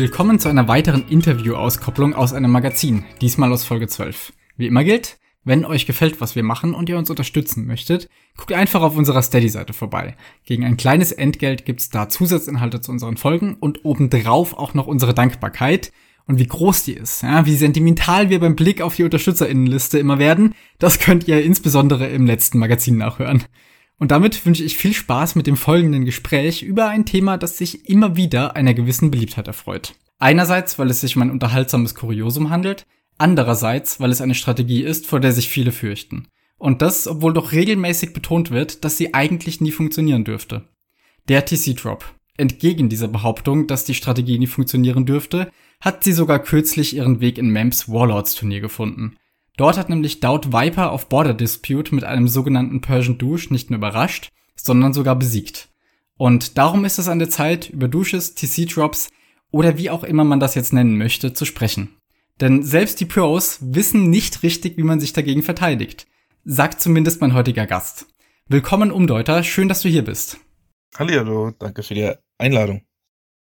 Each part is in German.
Willkommen zu einer weiteren Interview-Auskopplung aus einem Magazin, diesmal aus Folge 12. Wie immer gilt, wenn euch gefällt, was wir machen und ihr uns unterstützen möchtet, guckt einfach auf unserer Steady-Seite vorbei. Gegen ein kleines Entgelt gibt's da Zusatzinhalte zu unseren Folgen und obendrauf auch noch unsere Dankbarkeit. Und wie groß die ist, ja, wie sentimental wir beim Blick auf die UnterstützerInnenliste immer werden, das könnt ihr insbesondere im letzten Magazin nachhören. Und damit wünsche ich viel Spaß mit dem folgenden Gespräch über ein Thema, das sich immer wieder einer gewissen Beliebtheit erfreut. Einerseits, weil es sich um ein unterhaltsames Kuriosum handelt, andererseits, weil es eine Strategie ist, vor der sich viele fürchten. Und das, obwohl doch regelmäßig betont wird, dass sie eigentlich nie funktionieren dürfte. Der TC-Drop. Entgegen dieser Behauptung, dass die Strategie nie funktionieren dürfte, hat sie sogar kürzlich ihren Weg in Memps Warlords Turnier gefunden. Dort hat nämlich Doubt Viper auf Border Dispute mit einem sogenannten Persian Douche nicht nur überrascht, sondern sogar besiegt. Und darum ist es an der Zeit, über Douches, TC-Drops oder wie auch immer man das jetzt nennen möchte, zu sprechen. Denn selbst die Pros wissen nicht richtig, wie man sich dagegen verteidigt. Sagt zumindest mein heutiger Gast. Willkommen, Umdeuter, schön, dass du hier bist. Hallihallo, danke für die Einladung.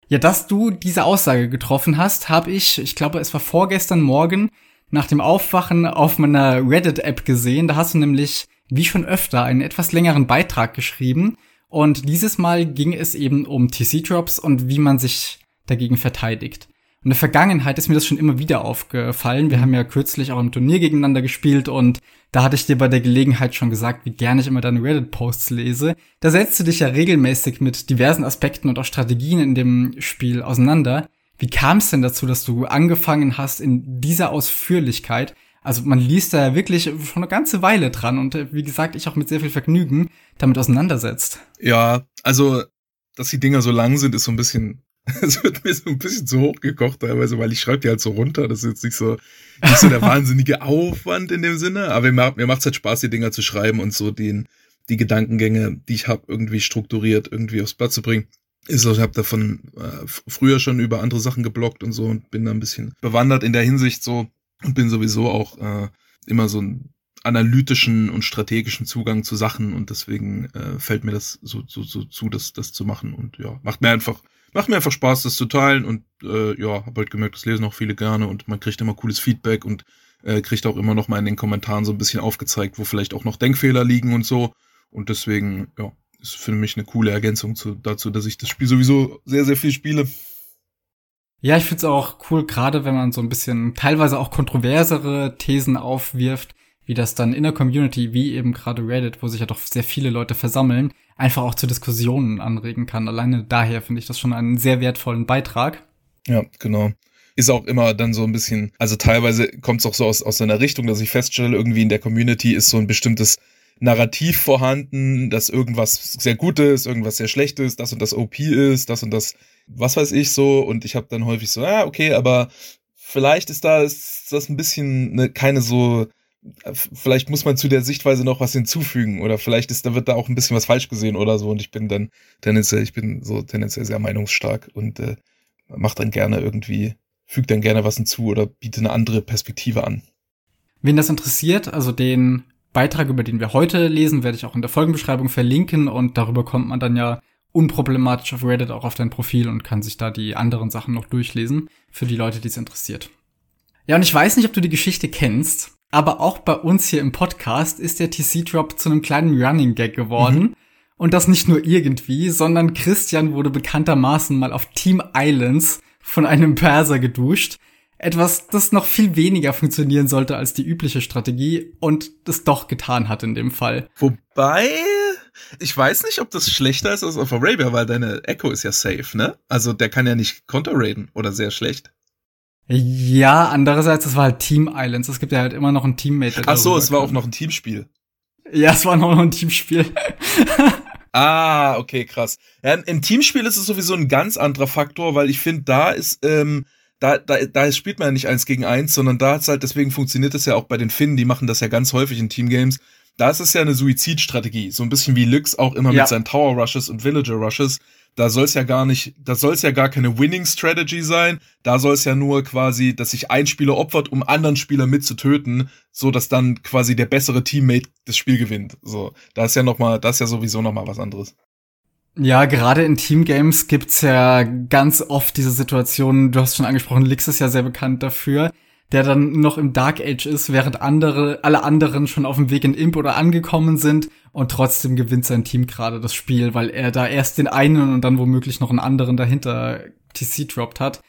Ja, dass du diese Aussage getroffen hast, habe ich, ich glaube, es war vorgestern Morgen, nach dem Aufwachen auf meiner Reddit-App gesehen. Da hast du nämlich, wie schon öfter, einen etwas längeren Beitrag geschrieben. Und dieses Mal ging es eben um TC-Drops und wie man sich dagegen verteidigt. In der Vergangenheit ist mir das schon immer wieder aufgefallen. Wir haben ja kürzlich auch im Turnier gegeneinander gespielt und da hatte ich dir bei der Gelegenheit schon gesagt, wie gerne ich immer deine Reddit-Posts lese. Da setzt du dich ja regelmäßig mit diversen Aspekten und auch Strategien in dem Spiel auseinander. Wie kam es denn dazu, dass du angefangen hast in dieser Ausführlichkeit? Also man liest da ja wirklich schon eine ganze Weile dran und äh, wie gesagt, ich auch mit sehr viel Vergnügen damit auseinandersetzt. Ja, also, dass die Dinger so lang sind, ist so ein bisschen, es wird mir so ein bisschen zu hoch gekocht teilweise, weil ich schreibe die halt so runter. Das ist jetzt nicht so, nicht so der wahnsinnige Aufwand in dem Sinne, aber mir, mir macht es halt Spaß, die Dinger zu schreiben und so den, die Gedankengänge, die ich habe, irgendwie strukturiert irgendwie aufs Blatt zu bringen ist ich habe davon äh, früher schon über andere Sachen geblockt und so und bin da ein bisschen bewandert in der Hinsicht so und bin sowieso auch äh, immer so einen analytischen und strategischen Zugang zu Sachen und deswegen äh, fällt mir das so, so, so zu, das, das zu machen und ja, macht mir einfach, macht mir einfach Spaß, das zu teilen und äh, ja, habe halt gemerkt, das lesen auch viele gerne und man kriegt immer cooles Feedback und äh, kriegt auch immer noch mal in den Kommentaren so ein bisschen aufgezeigt, wo vielleicht auch noch Denkfehler liegen und so und deswegen, ja, ist für mich eine coole Ergänzung zu, dazu, dass ich das Spiel sowieso sehr, sehr viel spiele. Ja, ich find's auch cool, gerade wenn man so ein bisschen teilweise auch kontroversere Thesen aufwirft, wie das dann in der Community, wie eben gerade Reddit, wo sich ja doch sehr viele Leute versammeln, einfach auch zu Diskussionen anregen kann. Alleine daher finde ich das schon einen sehr wertvollen Beitrag. Ja, genau. Ist auch immer dann so ein bisschen, also teilweise kommt es auch so aus, aus einer Richtung, dass ich feststelle, irgendwie in der Community ist so ein bestimmtes Narrativ vorhanden, dass irgendwas sehr Gutes, irgendwas sehr Schlechtes, das und das OP ist, das und das, was weiß ich so. Und ich habe dann häufig so, ah, okay, aber vielleicht ist da ist das ein bisschen ne, keine so, vielleicht muss man zu der Sichtweise noch was hinzufügen oder vielleicht ist da wird da auch ein bisschen was falsch gesehen oder so. Und ich bin dann tendenziell, ich bin so tendenziell sehr meinungsstark und äh, mache dann gerne irgendwie, fügt dann gerne was hinzu oder biete eine andere Perspektive an. Wen das interessiert, also den Beitrag, über den wir heute lesen, werde ich auch in der Folgenbeschreibung verlinken und darüber kommt man dann ja unproblematisch auf Reddit auch auf dein Profil und kann sich da die anderen Sachen noch durchlesen, für die Leute, die es interessiert. Ja, und ich weiß nicht, ob du die Geschichte kennst, aber auch bei uns hier im Podcast ist der TC-Drop zu einem kleinen Running Gag geworden. Mhm. Und das nicht nur irgendwie, sondern Christian wurde bekanntermaßen mal auf Team Islands von einem Perser geduscht etwas, das noch viel weniger funktionieren sollte als die übliche Strategie und das doch getan hat in dem Fall. Wobei, ich weiß nicht, ob das schlechter ist als auf Arabia, weil deine Echo ist ja safe, ne? Also der kann ja nicht counter-raiden oder sehr schlecht. Ja, andererseits, es war halt Team Islands. Es gibt ja halt immer noch ein Teammate. Ach so, es war auch noch ein Teamspiel. Ja, es war noch ein Teamspiel. ah, okay, krass. Ja, Im Teamspiel ist es sowieso ein ganz anderer Faktor, weil ich finde, da ist ähm, da, da, da spielt man ja nicht eins gegen eins, sondern da hat's halt, deswegen funktioniert es ja auch bei den Finnen, die machen das ja ganz häufig in Teamgames. Da ist es ja eine Suizidstrategie, so ein bisschen wie Lux auch immer ja. mit seinen Tower Rushes und Villager Rushes. Da soll es ja gar nicht, da soll es ja gar keine Winning Strategy sein. Da soll es ja nur quasi, dass sich ein Spieler opfert, um anderen Spieler mitzutöten, so dass dann quasi der bessere Teammate das Spiel gewinnt. So, da ist ja noch mal, das ist ja sowieso noch mal was anderes. Ja, gerade in Teamgames gibt's ja ganz oft diese Situation, du hast schon angesprochen, Lix ist ja sehr bekannt dafür, der dann noch im Dark Age ist, während andere, alle anderen schon auf dem Weg in Imp oder angekommen sind und trotzdem gewinnt sein Team gerade das Spiel, weil er da erst den einen und dann womöglich noch einen anderen dahinter TC droppt hat.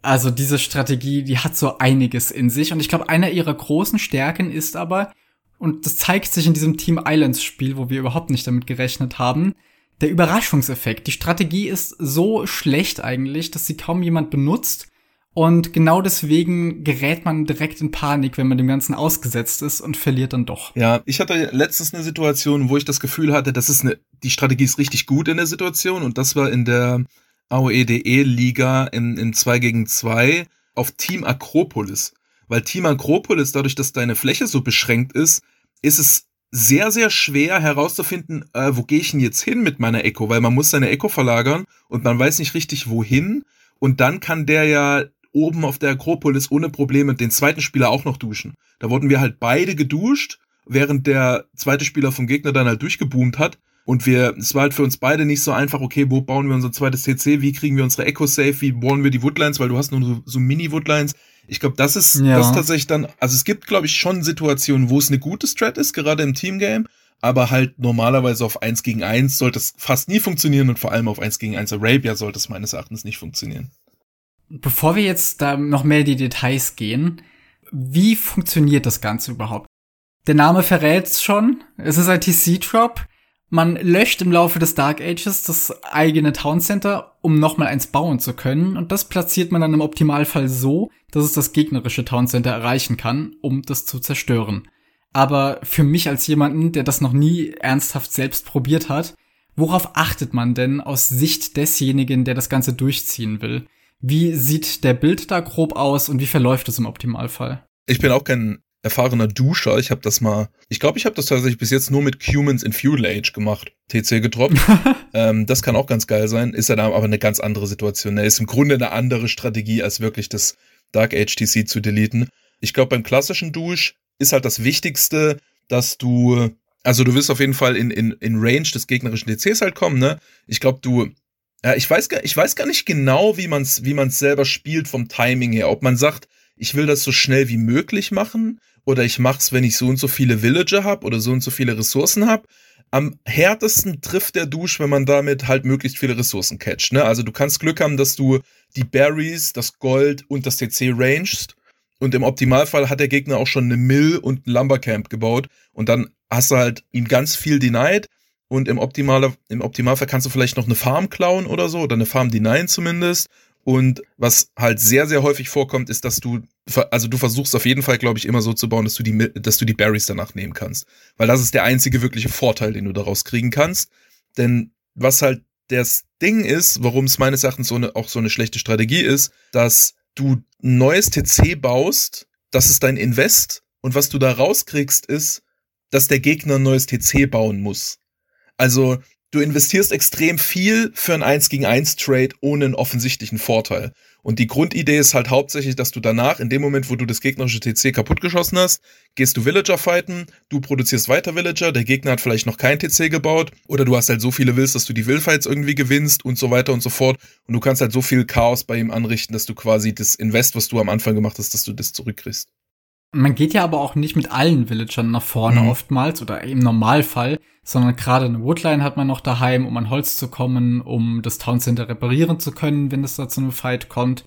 Also diese Strategie, die hat so einiges in sich und ich glaube, einer ihrer großen Stärken ist aber, und das zeigt sich in diesem Team Islands Spiel, wo wir überhaupt nicht damit gerechnet haben, der Überraschungseffekt. Die Strategie ist so schlecht eigentlich, dass sie kaum jemand benutzt und genau deswegen gerät man direkt in Panik, wenn man dem Ganzen ausgesetzt ist und verliert dann doch. Ja, ich hatte letztens eine Situation, wo ich das Gefühl hatte, das ist eine, die Strategie ist richtig gut in der Situation und das war in der AOEDE-Liga in, in 2 gegen 2 auf Team Akropolis. Weil Team Akropolis, dadurch, dass deine Fläche so beschränkt ist, ist es sehr, sehr schwer herauszufinden, äh, wo gehe ich denn jetzt hin mit meiner Echo, weil man muss seine Echo verlagern und man weiß nicht richtig wohin. Und dann kann der ja oben auf der Akropolis ohne Probleme den zweiten Spieler auch noch duschen. Da wurden wir halt beide geduscht, während der zweite Spieler vom Gegner dann halt durchgeboomt hat. Und wir, es war halt für uns beide nicht so einfach, okay, wo bauen wir unser zweites TC, wie kriegen wir unsere Echo safe, wie bauen wir die Woodlines, weil du hast nur so, so Mini-Woodlines. Ich glaube, das ist ja. das tatsächlich dann, also es gibt, glaube ich, schon Situationen, wo es eine gute Strat ist, gerade im Teamgame, aber halt normalerweise auf 1 gegen 1 sollte es fast nie funktionieren und vor allem auf 1 gegen 1 Arabia sollte es meines Erachtens nicht funktionieren. Bevor wir jetzt da noch mehr in die Details gehen, wie funktioniert das Ganze überhaupt? Der Name verrät's schon. Es ist ein TC-Drop. Man löscht im Laufe des Dark Ages das eigene Town Center, um nochmal eins bauen zu können. Und das platziert man dann im Optimalfall so, dass es das gegnerische Town Center erreichen kann, um das zu zerstören. Aber für mich als jemanden, der das noch nie ernsthaft selbst probiert hat, worauf achtet man denn aus Sicht desjenigen, der das Ganze durchziehen will? Wie sieht der Bild da grob aus und wie verläuft es im Optimalfall? Ich bin auch kein erfahrener Duscher. Ich habe das mal, ich glaube, ich habe das tatsächlich bis jetzt nur mit Cumans in Feudal Age gemacht. TC getroppt. ähm, das kann auch ganz geil sein. Ist ja da aber eine ganz andere Situation. Er ist im Grunde eine andere Strategie, als wirklich das Dark Age TC zu deleten. Ich glaube, beim klassischen Dusch ist halt das Wichtigste, dass du, also du wirst auf jeden Fall in, in, in Range des gegnerischen DCs halt kommen, ne? Ich glaube, du ja, ich weiß gar, ich weiß gar nicht genau, wie man es wie man's selber spielt vom Timing her. Ob man sagt, ich will das so schnell wie möglich machen oder ich mach's, wenn ich so und so viele Villager habe oder so und so viele Ressourcen habe. Am härtesten trifft der Dusch, wenn man damit halt möglichst viele Ressourcen catcht. Ne? Also du kannst Glück haben, dass du die Berries, das Gold und das TC rangest. Und im Optimalfall hat der Gegner auch schon eine Mill und ein Lumbercamp gebaut. Und dann hast du halt ihm ganz viel denied und im, Optimale, im Optimalfall kannst du vielleicht noch eine Farm klauen oder so oder eine Farm denyen zumindest. Und was halt sehr, sehr häufig vorkommt, ist, dass du, also du versuchst auf jeden Fall, glaube ich, immer so zu bauen, dass du die, dass du die Berries danach nehmen kannst. Weil das ist der einzige wirkliche Vorteil, den du daraus kriegen kannst. Denn was halt das Ding ist, warum es meines Erachtens so eine, auch so eine schlechte Strategie ist, dass du ein neues TC baust, das ist dein Invest und was du da rauskriegst ist, dass der Gegner ein neues TC bauen muss. Also du investierst extrem viel für ein 1 gegen 1 Trade ohne einen offensichtlichen Vorteil. Und die Grundidee ist halt hauptsächlich, dass du danach, in dem Moment, wo du das gegnerische TC kaputtgeschossen hast, gehst du Villager fighten, du produzierst weiter Villager, der Gegner hat vielleicht noch kein TC gebaut oder du hast halt so viele Wills, dass du die Willfights irgendwie gewinnst und so weiter und so fort. Und du kannst halt so viel Chaos bei ihm anrichten, dass du quasi das Invest, was du am Anfang gemacht hast, dass du das zurückkriegst. Man geht ja aber auch nicht mit allen Villagern nach vorne mhm. oftmals oder im Normalfall, sondern gerade eine Woodline hat man noch daheim, um an Holz zu kommen, um das Town Center reparieren zu können, wenn es da zu einem Fight kommt.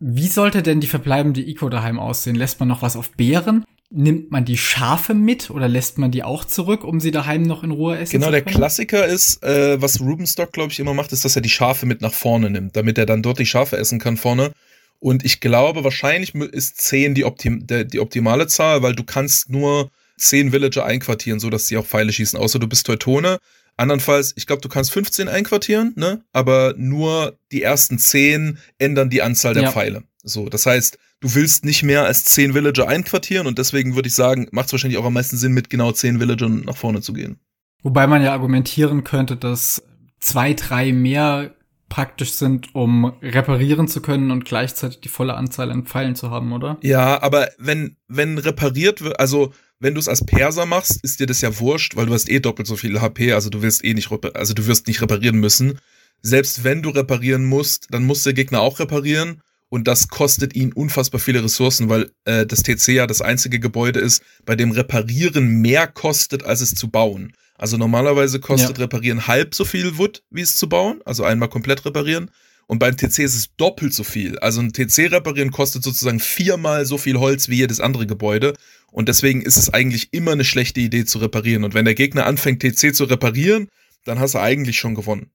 Wie sollte denn die verbleibende Eco daheim aussehen? Lässt man noch was auf Bären? Nimmt man die Schafe mit oder lässt man die auch zurück, um sie daheim noch in Ruhe essen genau, zu können? Genau, der Klassiker ist, äh, was Rubenstock, glaube ich, immer macht, ist, dass er die Schafe mit nach vorne nimmt, damit er dann dort die Schafe essen kann vorne. Und ich glaube, wahrscheinlich ist 10 die, Optim die optimale Zahl, weil du kannst nur 10 Villager einquartieren, so dass sie auch Pfeile schießen, außer du bist Teutone. Andernfalls, ich glaube, du kannst 15 einquartieren, ne? Aber nur die ersten 10 ändern die Anzahl der ja. Pfeile. So, das heißt, du willst nicht mehr als 10 Villager einquartieren und deswegen würde ich sagen, macht es wahrscheinlich auch am meisten Sinn, mit genau 10 Villagern nach vorne zu gehen. Wobei man ja argumentieren könnte, dass zwei, drei mehr praktisch sind, um reparieren zu können und gleichzeitig die volle Anzahl an Pfeilen zu haben, oder? Ja, aber wenn, wenn repariert wird, also wenn du es als Perser machst, ist dir das ja wurscht, weil du hast eh doppelt so viel HP, also du wirst eh nicht, also du wirst nicht reparieren müssen. Selbst wenn du reparieren musst, dann muss der Gegner auch reparieren und das kostet ihn unfassbar viele Ressourcen, weil äh, das TC ja das einzige Gebäude ist, bei dem Reparieren mehr kostet, als es zu bauen. Also normalerweise kostet ja. Reparieren halb so viel Wood, wie es zu bauen, also einmal komplett reparieren. Und beim TC ist es doppelt so viel. Also ein TC reparieren kostet sozusagen viermal so viel Holz wie jedes andere Gebäude. Und deswegen ist es eigentlich immer eine schlechte Idee zu reparieren. Und wenn der Gegner anfängt, TC zu reparieren, dann hast du eigentlich schon gewonnen.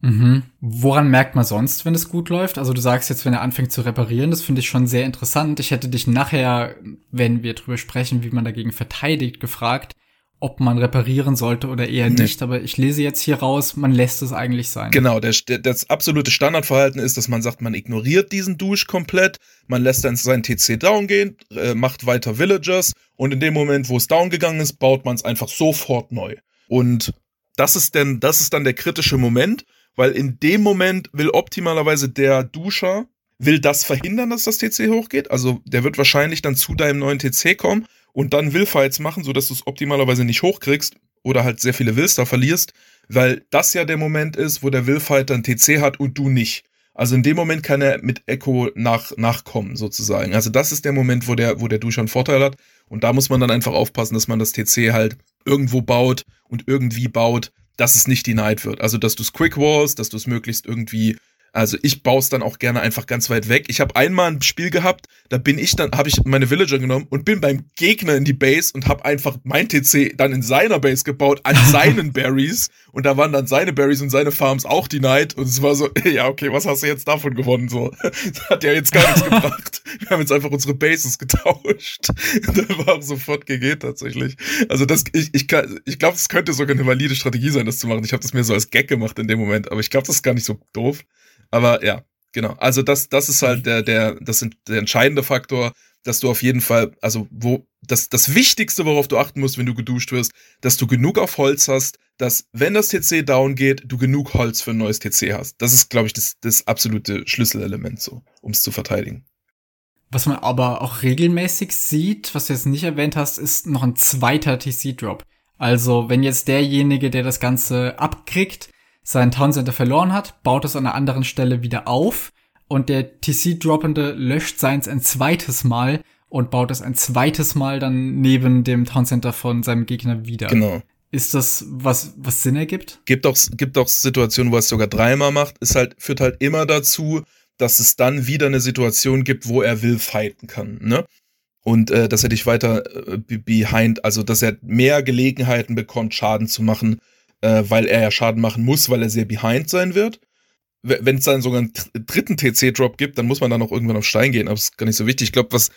Mhm. Woran merkt man sonst, wenn es gut läuft? Also du sagst jetzt, wenn er anfängt zu reparieren, das finde ich schon sehr interessant. Ich hätte dich nachher, wenn wir drüber sprechen, wie man dagegen verteidigt, gefragt, ob man reparieren sollte oder eher nee. nicht. Aber ich lese jetzt hier raus, man lässt es eigentlich sein. Genau, der, der, das absolute Standardverhalten ist, dass man sagt, man ignoriert diesen Dusch komplett, man lässt dann seinen TC down gehen, äh, macht weiter Villagers und in dem Moment, wo es down gegangen ist, baut man es einfach sofort neu. Und das ist denn, das ist dann der kritische Moment, weil in dem Moment will optimalerweise der Duscher will das verhindern, dass das TC hochgeht. Also der wird wahrscheinlich dann zu deinem neuen TC kommen und dann Willfights machen, sodass du es optimalerweise nicht hochkriegst oder halt sehr viele Wills da verlierst, weil das ja der Moment ist, wo der Willfight dann TC hat und du nicht. Also in dem Moment kann er mit Echo nach, nachkommen, sozusagen. Also das ist der Moment, wo der, wo der Duscher einen Vorteil hat. Und da muss man dann einfach aufpassen, dass man das TC halt irgendwo baut und irgendwie baut, dass es nicht denied wird. Also, dass du es quick walls, dass du es möglichst irgendwie also ich baue es dann auch gerne einfach ganz weit weg. Ich habe einmal ein Spiel gehabt, da bin ich dann, habe ich meine Villager genommen und bin beim Gegner in die Base und habe einfach mein TC dann in seiner Base gebaut, an seinen Berries. Und da waren dann seine Berries und seine Farms auch denied. Und es war so, ja, okay, was hast du jetzt davon gewonnen? So, das hat ja jetzt gar nichts gebracht. Wir haben jetzt einfach unsere Bases getauscht. da war sofort GG tatsächlich. Also das, ich, ich, ich glaube, es könnte sogar eine valide Strategie sein, das zu machen. Ich habe das mir so als Gag gemacht in dem Moment, aber ich glaube, das ist gar nicht so doof. Aber ja, genau. Also das, das ist halt der, der, das sind der entscheidende Faktor, dass du auf jeden Fall, also wo, das, das Wichtigste, worauf du achten musst, wenn du geduscht wirst, dass du genug auf Holz hast, dass, wenn das TC down geht, du genug Holz für ein neues TC hast. Das ist, glaube ich, das, das absolute Schlüsselelement so, um es zu verteidigen. Was man aber auch regelmäßig sieht, was du jetzt nicht erwähnt hast, ist noch ein zweiter TC-Drop. Also, wenn jetzt derjenige, der das Ganze abkriegt, sein Town Center verloren hat, baut es an einer anderen Stelle wieder auf und der TC-Droppende löscht seins ein zweites Mal und baut es ein zweites Mal dann neben dem Town Center von seinem Gegner wieder. Genau. Ist das was, was Sinn ergibt? Gibt auch, gibt auch Situationen, wo er es sogar dreimal macht. Ist halt, führt halt immer dazu, dass es dann wieder eine Situation gibt, wo er will fighten kann, ne? Und äh, dass er dich weiter äh, behind, also dass er mehr Gelegenheiten bekommt, Schaden zu machen, äh, weil er ja Schaden machen muss, weil er sehr behind sein wird. Wenn es dann sogar einen dritten TC-Drop gibt, dann muss man dann auch irgendwann auf Stein gehen, aber das ist gar nicht so wichtig. Ich glaube, was,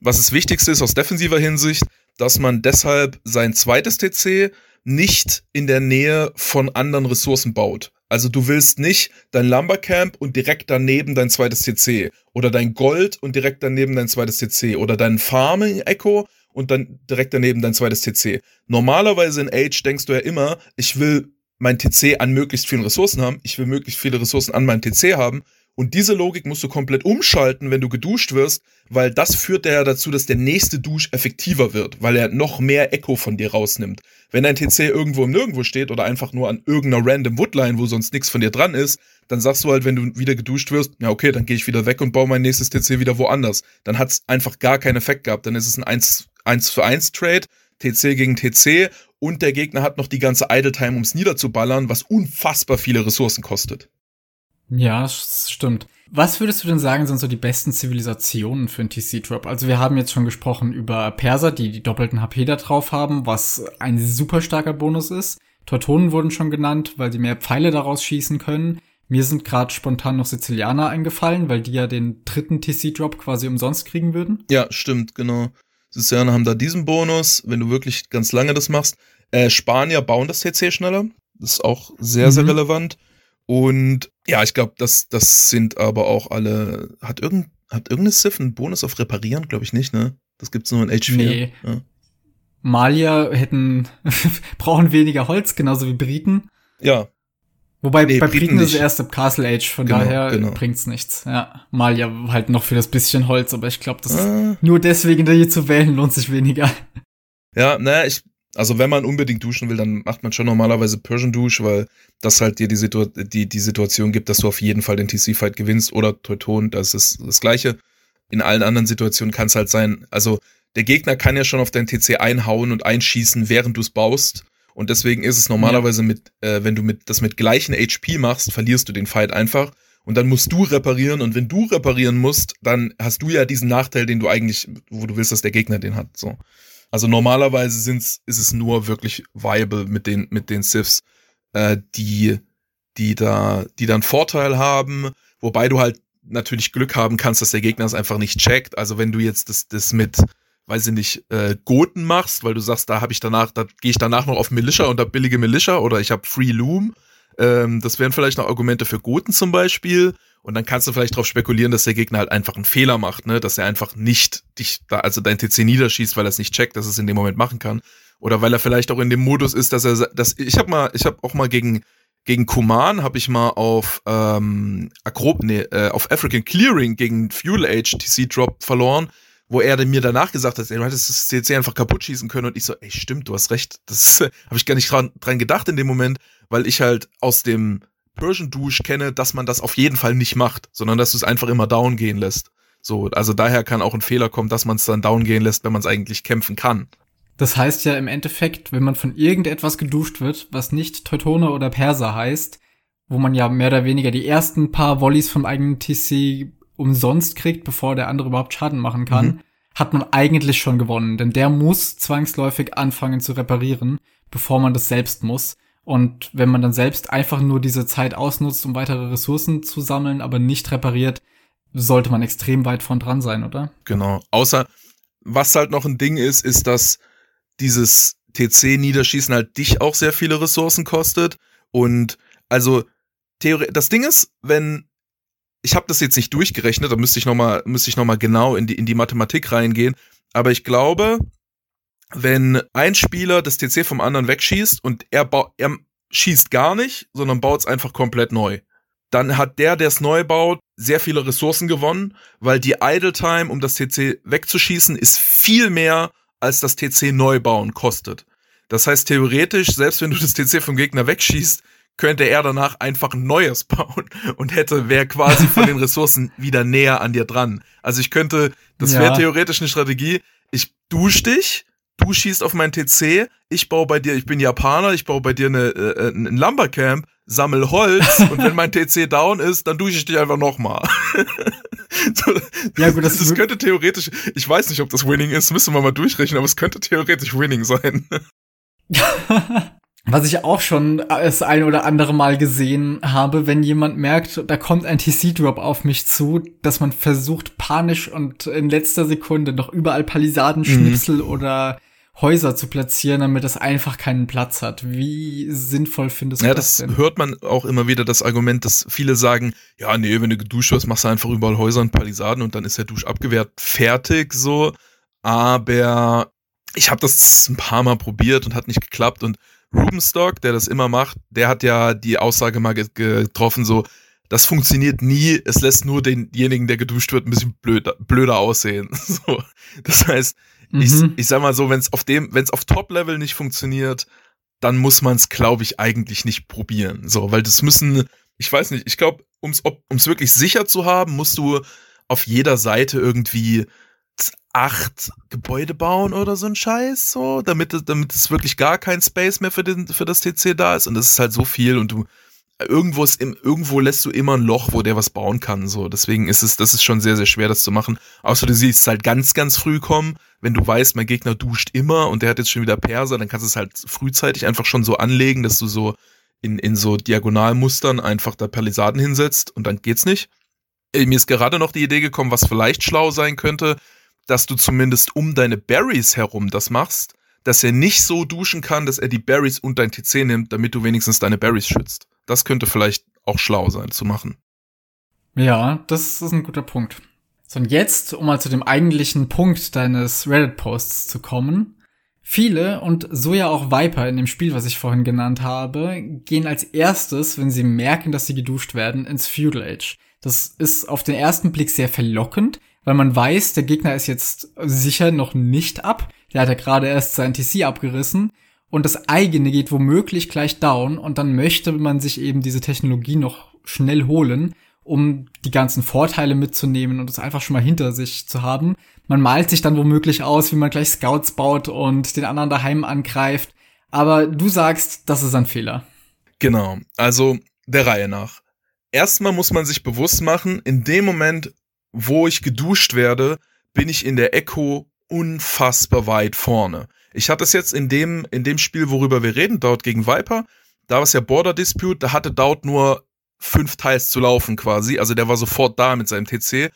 was das Wichtigste ist aus defensiver Hinsicht, dass man deshalb sein zweites TC nicht in der Nähe von anderen Ressourcen baut. Also du willst nicht dein Lumbercamp und direkt daneben dein zweites TC oder dein Gold und direkt daneben dein zweites TC oder dein Farming Echo und dann direkt daneben dein zweites TC. Normalerweise in Age denkst du ja immer, ich will mein TC an möglichst vielen Ressourcen haben, ich will möglichst viele Ressourcen an meinem TC haben. Und diese Logik musst du komplett umschalten, wenn du geduscht wirst, weil das führt ja dazu, dass der nächste Dusch effektiver wird, weil er noch mehr Echo von dir rausnimmt. Wenn dein TC irgendwo im Nirgendwo steht oder einfach nur an irgendeiner random Woodline, wo sonst nichts von dir dran ist, dann sagst du halt, wenn du wieder geduscht wirst, ja okay, dann gehe ich wieder weg und baue mein nächstes TC wieder woanders. Dann hat's einfach gar keinen Effekt gehabt. Dann ist es ein 1 1 für 1 Trade, TC gegen TC und der Gegner hat noch die ganze Idle Time, ums niederzuballern, was unfassbar viele Ressourcen kostet. Ja, das stimmt. Was würdest du denn sagen, sind so die besten Zivilisationen für einen TC-Drop? Also wir haben jetzt schon gesprochen über Perser, die die doppelten HP da drauf haben, was ein super starker Bonus ist. Teutonen wurden schon genannt, weil sie mehr Pfeile daraus schießen können. Mir sind gerade spontan noch Sizilianer eingefallen, weil die ja den dritten TC-Drop quasi umsonst kriegen würden. Ja, stimmt, genau. Sizilianer haben da diesen Bonus, wenn du wirklich ganz lange das machst. Äh, Spanier bauen das TC schneller. Das ist auch sehr, mhm. sehr relevant. Und ja, ich glaube, das, das sind aber auch alle. Hat, irgend, hat irgendeine Civ einen Bonus auf Reparieren? Glaube ich nicht, ne? Das gibt's nur in H4. Nee. Ja. Malier hätten, brauchen weniger Holz, genauso wie Briten. Ja. Wobei nee, bei Briten ist es erst ab Castle Age, von genau, daher genau. bringt's nichts. Ja, mal ja halt noch für das bisschen Holz, aber ich glaube, das ah. ist nur deswegen, da hier zu wählen, lohnt sich weniger. Ja, naja, ich, also wenn man unbedingt duschen will, dann macht man schon normalerweise Persian Dusch, weil das halt dir die, Situ die, die Situation gibt, dass du auf jeden Fall den TC-Fight gewinnst oder Teuton, das ist das Gleiche. In allen anderen Situationen kann es halt sein, also der Gegner kann ja schon auf dein TC einhauen und einschießen, während du es baust. Und deswegen ist es normalerweise ja. mit, äh, wenn du mit, das mit gleichen HP machst, verlierst du den Fight einfach. Und dann musst du reparieren. Und wenn du reparieren musst, dann hast du ja diesen Nachteil, den du eigentlich, wo du willst, dass der Gegner den hat. So. Also normalerweise sind's, ist es nur wirklich viable mit den, mit den Siths, äh, die, die da, die dann Vorteil haben, wobei du halt natürlich Glück haben kannst, dass der Gegner es einfach nicht checkt. Also wenn du jetzt das, das mit, weiß ich nicht, äh, Goten machst, weil du sagst, da habe ich danach, da gehe ich danach noch auf Militia und da billige Militia oder ich habe Free Loom. Ähm, das wären vielleicht noch Argumente für Goten zum Beispiel. Und dann kannst du vielleicht darauf spekulieren, dass der Gegner halt einfach einen Fehler macht, ne? Dass er einfach nicht dich da, also dein TC niederschießt, weil er es nicht checkt, dass es in dem Moment machen kann. Oder weil er vielleicht auch in dem Modus ist, dass er, dass ich habe mal, ich habe auch mal gegen gegen Kuman habe ich mal auf ähm, Akrob, nee, äh, auf African Clearing gegen Fuel Age TC Drop verloren wo er mir danach gesagt hat, ey, du hättest das CC einfach kaputt schießen können und ich so, ey, stimmt, du hast recht. Das habe ich gar nicht dran, dran gedacht in dem Moment, weil ich halt aus dem Persian Douche kenne, dass man das auf jeden Fall nicht macht, sondern dass du es einfach immer down gehen lässt. So, also daher kann auch ein Fehler kommen, dass man es dann down gehen lässt, wenn man es eigentlich kämpfen kann. Das heißt ja im Endeffekt, wenn man von irgendetwas geduscht wird, was nicht Teutone oder Perser heißt, wo man ja mehr oder weniger die ersten paar Volleys vom eigenen TC umsonst kriegt, bevor der andere überhaupt Schaden machen kann, mhm. hat man eigentlich schon gewonnen. Denn der muss zwangsläufig anfangen zu reparieren, bevor man das selbst muss. Und wenn man dann selbst einfach nur diese Zeit ausnutzt, um weitere Ressourcen zu sammeln, aber nicht repariert, sollte man extrem weit von dran sein, oder? Genau. Außer, was halt noch ein Ding ist, ist, dass dieses TC-Niederschießen halt dich auch sehr viele Ressourcen kostet. Und also, Theorie, das Ding ist, wenn ich habe das jetzt nicht durchgerechnet, da müsste ich nochmal müsste ich noch mal genau in die, in die Mathematik reingehen. Aber ich glaube, wenn ein Spieler das TC vom anderen wegschießt und er, er schießt gar nicht, sondern baut es einfach komplett neu, dann hat der, der es neu baut, sehr viele Ressourcen gewonnen, weil die Idle Time, um das TC wegzuschießen, ist viel mehr, als das TC neu bauen kostet. Das heißt, theoretisch, selbst wenn du das TC vom Gegner wegschießt, könnte er danach einfach ein neues bauen und hätte, wäre quasi von den Ressourcen wieder näher an dir dran. Also ich könnte, das ja. wäre theoretisch eine Strategie, ich dusch dich, du schießt auf mein TC, ich baue bei dir, ich bin Japaner, ich baue bei dir eine, äh, ein Lumbercamp, sammel Holz und wenn mein TC down ist, dann dusche ich dich einfach nochmal. ja, gut, das, das könnte theoretisch, ich weiß nicht, ob das Winning ist, müssen wir mal durchrechnen, aber es könnte theoretisch Winning sein. Was ich auch schon das ein oder andere Mal gesehen habe, wenn jemand merkt, da kommt ein TC-Drop auf mich zu, dass man versucht panisch und in letzter Sekunde noch überall Palisadenschnipsel mhm. oder Häuser zu platzieren, damit es einfach keinen Platz hat. Wie sinnvoll findest du ja, das? Ja, das hört man auch immer wieder das Argument, dass viele sagen, ja, nee, wenn du geduscht hast, machst du einfach überall Häuser und Palisaden und dann ist der Dusch abgewehrt, fertig so. Aber ich habe das ein paar Mal probiert und hat nicht geklappt und Rubenstock, der das immer macht, der hat ja die Aussage mal getroffen, so, das funktioniert nie, es lässt nur denjenigen, der geduscht wird, ein bisschen blöder, blöder aussehen. So. Das heißt, mhm. ich, ich sag mal so, wenn es auf dem, wenn es auf Top-Level nicht funktioniert, dann muss man es, glaube ich, eigentlich nicht probieren. So, weil das müssen, ich weiß nicht, ich glaube, um es wirklich sicher zu haben, musst du auf jeder Seite irgendwie acht Gebäude bauen oder so ein Scheiß, so, damit, damit es wirklich gar kein Space mehr für, den, für das TC da ist. Und das ist halt so viel und du, irgendwo ist im, irgendwo lässt du immer ein Loch, wo der was bauen kann, so. Deswegen ist es, das ist schon sehr, sehr schwer, das zu machen. Außer du siehst es halt ganz, ganz früh kommen. Wenn du weißt, mein Gegner duscht immer und der hat jetzt schon wieder Perser, dann kannst du es halt frühzeitig einfach schon so anlegen, dass du so in, in so Diagonalmustern einfach da Palisaden hinsetzt und dann geht's nicht. Mir ist gerade noch die Idee gekommen, was vielleicht schlau sein könnte, dass du zumindest um deine Berries herum das machst, dass er nicht so duschen kann, dass er die Berries und dein TC nimmt, damit du wenigstens deine Berries schützt. Das könnte vielleicht auch schlau sein zu machen. Ja, das ist ein guter Punkt. So, und jetzt, um mal zu dem eigentlichen Punkt deines Reddit-Posts zu kommen. Viele und so ja auch Viper in dem Spiel, was ich vorhin genannt habe, gehen als erstes, wenn sie merken, dass sie geduscht werden, ins Feudal Age. Das ist auf den ersten Blick sehr verlockend, weil man weiß, der Gegner ist jetzt sicher noch nicht ab. der hat ja gerade erst sein TC abgerissen und das eigene geht womöglich gleich down und dann möchte man sich eben diese Technologie noch schnell holen, um die ganzen Vorteile mitzunehmen und es einfach schon mal hinter sich zu haben. Man malt sich dann womöglich aus, wie man gleich Scouts baut und den anderen daheim angreift. Aber du sagst, das ist ein Fehler. Genau. Also der Reihe nach. Erstmal muss man sich bewusst machen, in dem Moment, wo ich geduscht werde, bin ich in der Echo unfassbar weit vorne. Ich hatte es jetzt in dem, in dem Spiel, worüber wir reden, Dort gegen Viper, da war es ja Border Dispute, da hatte Dort nur fünf Teils zu laufen quasi, also der war sofort da mit seinem TC.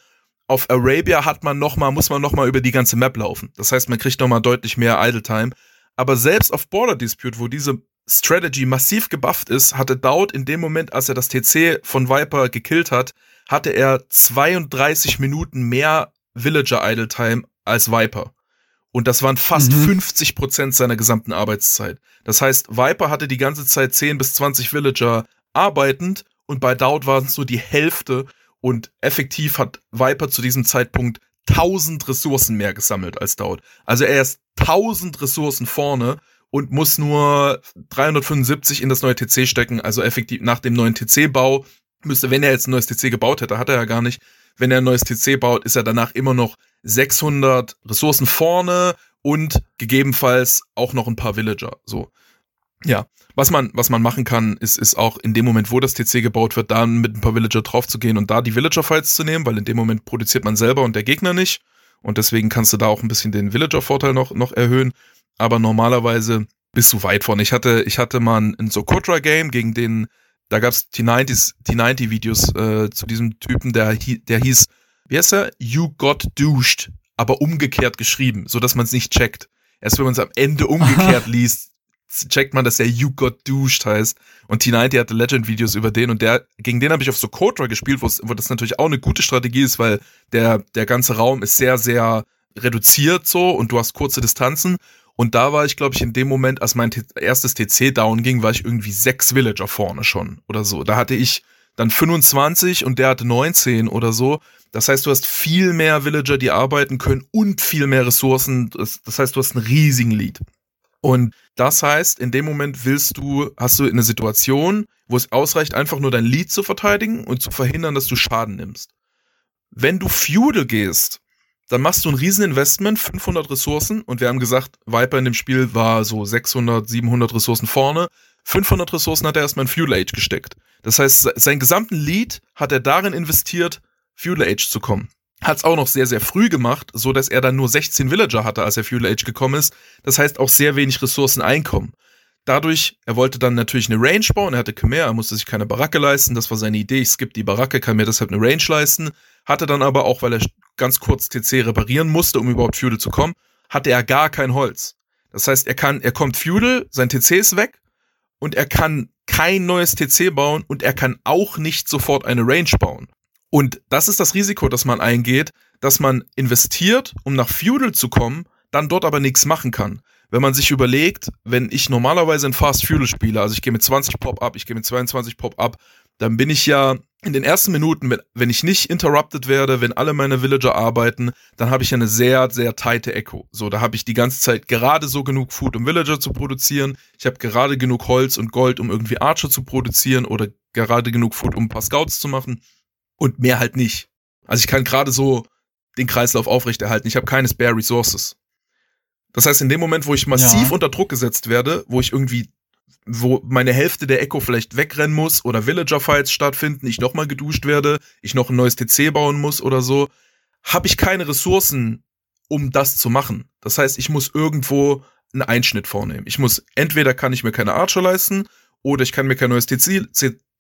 Auf Arabia hat man noch mal, muss man noch mal über die ganze Map laufen. Das heißt, man kriegt noch mal deutlich mehr Idle Time. Aber selbst auf Border Dispute, wo diese Strategy massiv gebufft ist, hatte Dowd in dem Moment, als er das TC von Viper gekillt hat, hatte er 32 Minuten mehr Villager Idle Time als Viper. Und das waren fast mhm. 50 Prozent seiner gesamten Arbeitszeit. Das heißt, Viper hatte die ganze Zeit 10 bis 20 Villager arbeitend und bei Dowd waren es nur die Hälfte und effektiv hat Viper zu diesem Zeitpunkt 1000 Ressourcen mehr gesammelt als Dowd. Also er ist 1000 Ressourcen vorne und muss nur 375 in das neue TC stecken. Also effektiv nach dem neuen TC-Bau müsste, wenn er jetzt ein neues TC gebaut hätte, hat er ja gar nicht. Wenn er ein neues TC baut, ist er danach immer noch 600 Ressourcen vorne und gegebenenfalls auch noch ein paar Villager. So. Ja, was man, was man machen kann, ist, ist auch in dem Moment, wo das TC gebaut wird, dann mit ein paar Villager draufzugehen und da die Villager-Fights zu nehmen, weil in dem Moment produziert man selber und der Gegner nicht. Und deswegen kannst du da auch ein bisschen den Villager-Vorteil noch, noch erhöhen. Aber normalerweise bist du weit vorne. Ich hatte, ich hatte mal ein Sokotra-Game gegen den, da gab's die 90s, die 90-Videos äh, zu diesem Typen, der, der hieß, wie heißt er? You got douched, aber umgekehrt geschrieben, so dass man es nicht checkt. Erst wenn man es am Ende umgekehrt liest, checkt man, dass er You Got Douched heißt. Und T90 hatte Legend-Videos über den und der, gegen den habe ich auf so Sokotra gespielt, wo das natürlich auch eine gute Strategie ist, weil der, der ganze Raum ist sehr, sehr reduziert so und du hast kurze Distanzen. Und da war ich, glaube ich, in dem Moment, als mein erstes TC down ging, war ich irgendwie sechs Villager vorne schon oder so. Da hatte ich dann 25 und der hatte 19 oder so. Das heißt, du hast viel mehr Villager, die arbeiten können und viel mehr Ressourcen. Das, das heißt, du hast einen riesigen Lead. Und das heißt, in dem Moment willst du, hast du eine Situation, wo es ausreicht, einfach nur dein Lead zu verteidigen und zu verhindern, dass du Schaden nimmst. Wenn du Feudal gehst, dann machst du ein Rieseninvestment, 500 Ressourcen, und wir haben gesagt, Viper in dem Spiel war so 600, 700 Ressourcen vorne. 500 Ressourcen hat er erstmal in Fuel Age gesteckt. Das heißt, seinen gesamten Lead hat er darin investiert, Fuel Age zu kommen hat es auch noch sehr, sehr früh gemacht, so dass er dann nur 16 Villager hatte, als er Fuel Age gekommen ist. Das heißt auch sehr wenig Ressourcen einkommen. Dadurch, er wollte dann natürlich eine Range bauen, er hatte Khmer, er musste sich keine Baracke leisten, das war seine Idee, ich skippe die Baracke, kann mir deshalb eine Range leisten. Hatte dann aber auch, weil er ganz kurz TC reparieren musste, um überhaupt Feudal zu kommen, hatte er gar kein Holz. Das heißt, er kann, er kommt Feudal, sein TC ist weg und er kann kein neues TC bauen und er kann auch nicht sofort eine Range bauen. Und das ist das Risiko, das man eingeht, dass man investiert, um nach Feudal zu kommen, dann dort aber nichts machen kann. Wenn man sich überlegt, wenn ich normalerweise in Fast Feudal spiele, also ich gehe mit 20 Pop-Up, ich gehe mit 22 Pop-Up, dann bin ich ja in den ersten Minuten, wenn ich nicht interrupted werde, wenn alle meine Villager arbeiten, dann habe ich eine sehr, sehr tighte Echo. So, da habe ich die ganze Zeit gerade so genug Food, um Villager zu produzieren. Ich habe gerade genug Holz und Gold, um irgendwie Archer zu produzieren oder gerade genug Food, um ein paar Scouts zu machen und mehr halt nicht. Also ich kann gerade so den Kreislauf aufrechterhalten. Ich habe keine Spare Resources. Das heißt, in dem Moment, wo ich massiv ja. unter Druck gesetzt werde, wo ich irgendwie, wo meine Hälfte der Echo vielleicht wegrennen muss oder Villager-Fights stattfinden, ich nochmal geduscht werde, ich noch ein neues TC bauen muss oder so, habe ich keine Ressourcen, um das zu machen. Das heißt, ich muss irgendwo einen Einschnitt vornehmen. Ich muss, entweder kann ich mir keine Archer leisten oder ich kann mir kein neues TC,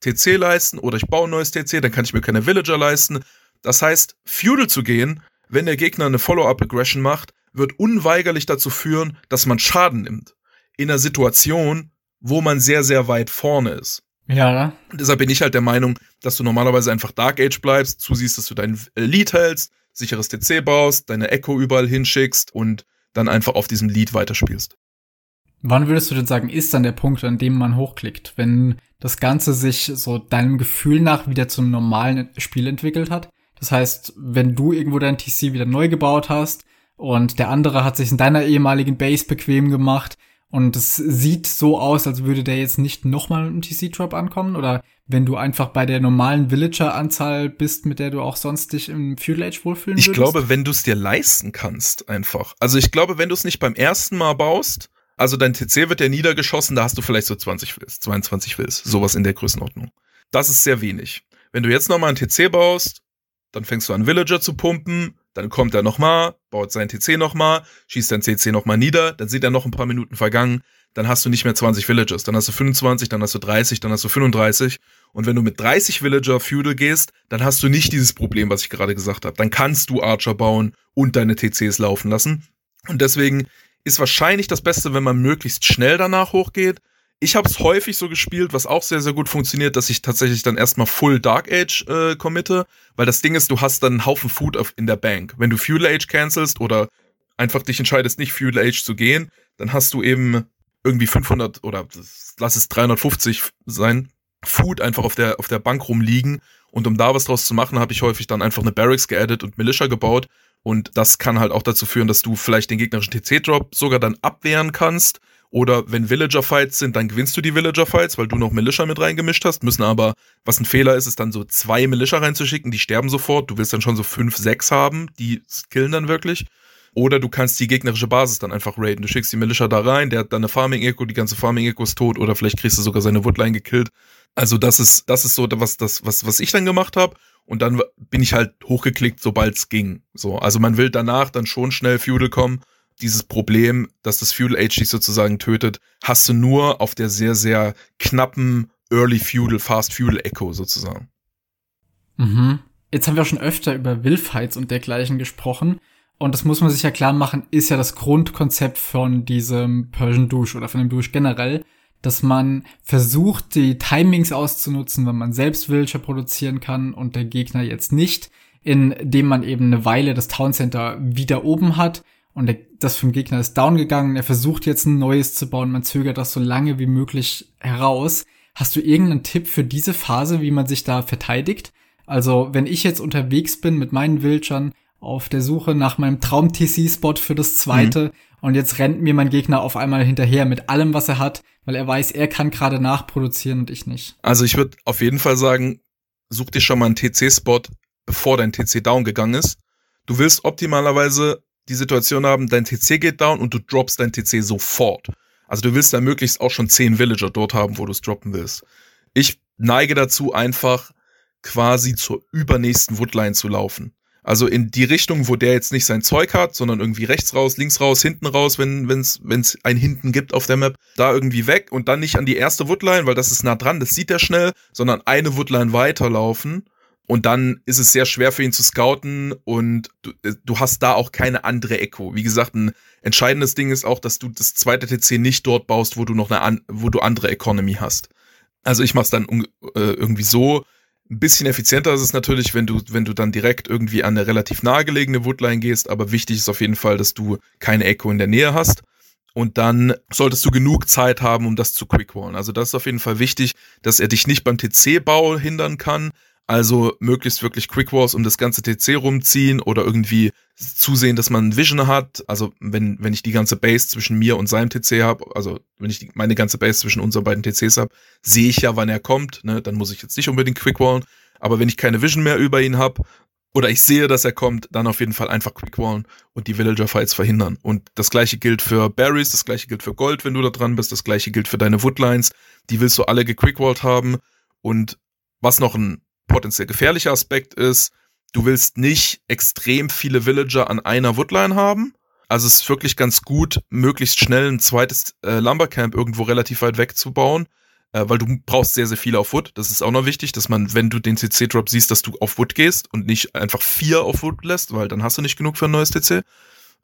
TC leisten oder ich baue ein neues TC, dann kann ich mir keine Villager leisten. Das heißt, Feudal zu gehen, wenn der Gegner eine Follow-up-Aggression macht, wird unweigerlich dazu führen, dass man Schaden nimmt. In einer Situation, wo man sehr, sehr weit vorne ist. Ja. Und deshalb bin ich halt der Meinung, dass du normalerweise einfach Dark Age bleibst, zusiehst, dass du dein Lead hältst, sicheres TC baust, deine Echo überall hinschickst und dann einfach auf diesem Lead weiterspielst. Wann würdest du denn sagen, ist dann der Punkt, an dem man hochklickt? Wenn das Ganze sich so deinem Gefühl nach wieder zum normalen Spiel entwickelt hat? Das heißt, wenn du irgendwo dein TC wieder neu gebaut hast, und der andere hat sich in deiner ehemaligen Base bequem gemacht und es sieht so aus, als würde der jetzt nicht nochmal mit einem TC-Drop ankommen oder wenn du einfach bei der normalen Villager-Anzahl bist, mit der du auch sonst dich im Feudal Age wohlfühlen ich würdest? Ich glaube, wenn du es dir leisten kannst, einfach. Also ich glaube, wenn du es nicht beim ersten Mal baust, also dein TC wird ja niedergeschossen, da hast du vielleicht so 20 Wills, 22 Wills, sowas in der Größenordnung. Das ist sehr wenig. Wenn du jetzt nochmal einen TC baust, dann fängst du an Villager zu pumpen, dann kommt er nochmal, baut sein TC nochmal, schießt dein CC nochmal nieder, dann sind ja noch ein paar Minuten vergangen, dann hast du nicht mehr 20 Villagers, dann hast du 25, dann hast du 30, dann hast du 35 und wenn du mit 30 Villager Feudal gehst, dann hast du nicht dieses Problem, was ich gerade gesagt habe. Dann kannst du Archer bauen und deine TCs laufen lassen. Und deswegen ist wahrscheinlich das Beste, wenn man möglichst schnell danach hochgeht, ich habe es häufig so gespielt, was auch sehr, sehr gut funktioniert, dass ich tatsächlich dann erstmal Full Dark Age äh, committe, weil das Ding ist, du hast dann einen Haufen Food auf, in der Bank. Wenn du Fuel Age cancelst oder einfach dich entscheidest, nicht Fuel Age zu gehen, dann hast du eben irgendwie 500 oder lass es 350 sein, Food einfach auf der, auf der Bank rumliegen. Und um da was draus zu machen, habe ich häufig dann einfach eine Barracks geaddet und Militia gebaut. Und das kann halt auch dazu führen, dass du vielleicht den gegnerischen TC-Drop sogar dann abwehren kannst oder wenn Villager-Fights sind, dann gewinnst du die Villager-Fights, weil du noch Militia mit reingemischt hast. Müssen aber, was ein Fehler ist, ist dann so zwei Militia reinzuschicken, die sterben sofort. Du willst dann schon so fünf, sechs haben, die killen dann wirklich. Oder du kannst die gegnerische Basis dann einfach raiden. Du schickst die Militia da rein, der hat dann eine Farming-Echo, die ganze Farming-Echo ist tot oder vielleicht kriegst du sogar seine Woodline gekillt. Also das ist, das ist so was, das, was, was ich dann gemacht habe. Und dann bin ich halt hochgeklickt, sobald es ging. So, also man will danach dann schon schnell Feudal kommen dieses Problem, dass das Feudal Age dich sozusagen tötet, hast du nur auf der sehr, sehr knappen Early Feudal, Fast Feudal Echo sozusagen. Mhm. Jetzt haben wir auch schon öfter über Willfights und dergleichen gesprochen. Und das muss man sich ja klar machen, ist ja das Grundkonzept von diesem Persian Douche oder von dem Douche generell, dass man versucht, die Timings auszunutzen, wenn man selbst Villager produzieren kann und der Gegner jetzt nicht, indem man eben eine Weile das Town Center wieder oben hat und das vom Gegner ist down gegangen, er versucht jetzt ein neues zu bauen, man zögert das so lange wie möglich heraus. Hast du irgendeinen Tipp für diese Phase, wie man sich da verteidigt? Also, wenn ich jetzt unterwegs bin mit meinen Wildschern auf der Suche nach meinem Traum-TC-Spot für das zweite mhm. und jetzt rennt mir mein Gegner auf einmal hinterher mit allem, was er hat, weil er weiß, er kann gerade nachproduzieren und ich nicht. Also ich würde auf jeden Fall sagen, such dir schon mal einen TC-Spot, bevor dein TC down gegangen ist. Du willst optimalerweise die Situation haben, dein TC geht down und du droppst dein TC sofort. Also du willst da möglichst auch schon zehn Villager dort haben, wo du es droppen willst. Ich neige dazu, einfach quasi zur übernächsten Woodline zu laufen. Also in die Richtung, wo der jetzt nicht sein Zeug hat, sondern irgendwie rechts raus, links raus, hinten raus, wenn es wenn's ein Hinten gibt auf der Map, da irgendwie weg und dann nicht an die erste Woodline, weil das ist nah dran, das sieht er schnell, sondern eine Woodline weiterlaufen und dann ist es sehr schwer für ihn zu scouten und du, äh, du hast da auch keine andere Echo. Wie gesagt, ein entscheidendes Ding ist auch, dass du das zweite TC nicht dort baust, wo du noch eine, wo du andere Economy hast. Also ich mach's dann äh, irgendwie so. Ein bisschen effizienter ist es natürlich, wenn du, wenn du dann direkt irgendwie an eine relativ nahegelegene Woodline gehst, aber wichtig ist auf jeden Fall, dass du keine Echo in der Nähe hast. Und dann solltest du genug Zeit haben, um das zu quickwallen. Also das ist auf jeden Fall wichtig, dass er dich nicht beim TC-Bau hindern kann, also möglichst wirklich Quick Wars um das ganze TC rumziehen oder irgendwie zusehen, dass man Vision hat. Also wenn, wenn ich die ganze Base zwischen mir und seinem TC habe, also wenn ich die, meine ganze Base zwischen unseren beiden TCs habe, sehe ich ja, wann er kommt. Ne? Dann muss ich jetzt nicht unbedingt Quick Wallen. Aber wenn ich keine Vision mehr über ihn habe oder ich sehe, dass er kommt, dann auf jeden Fall einfach Quick Wallen und die Villager Fights verhindern. Und das gleiche gilt für Berries, das gleiche gilt für Gold, wenn du da dran bist, das gleiche gilt für deine Woodlines. Die willst du alle gequickwalled haben. Und was noch ein potenziell gefährlicher Aspekt ist, du willst nicht extrem viele Villager an einer Woodline haben. Also es ist wirklich ganz gut, möglichst schnell ein zweites äh, Lumbercamp irgendwo relativ weit weg zu bauen, äh, weil du brauchst sehr, sehr viele auf Wood. Das ist auch noch wichtig, dass man, wenn du den CC-Drop siehst, dass du auf Wood gehst und nicht einfach vier auf Wood lässt, weil dann hast du nicht genug für ein neues TC.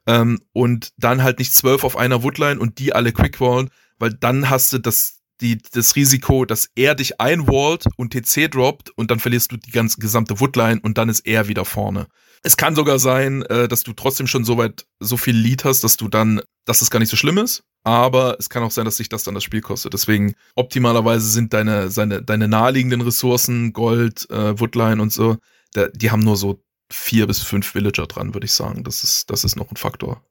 Ähm, und dann halt nicht zwölf auf einer Woodline und die alle quickwallen, weil dann hast du das die, das Risiko, dass er dich einwallt und TC droppt und dann verlierst du die ganze gesamte Woodline und dann ist er wieder vorne. Es kann sogar sein, äh, dass du trotzdem schon so weit so viel Lead hast, dass du dann, dass das gar nicht so schlimm ist. Aber es kann auch sein, dass sich das dann das Spiel kostet. Deswegen optimalerweise sind deine, seine, deine naheliegenden Ressourcen, Gold, äh, Woodline und so, da, die haben nur so vier bis fünf Villager dran, würde ich sagen. Das ist, das ist noch ein Faktor.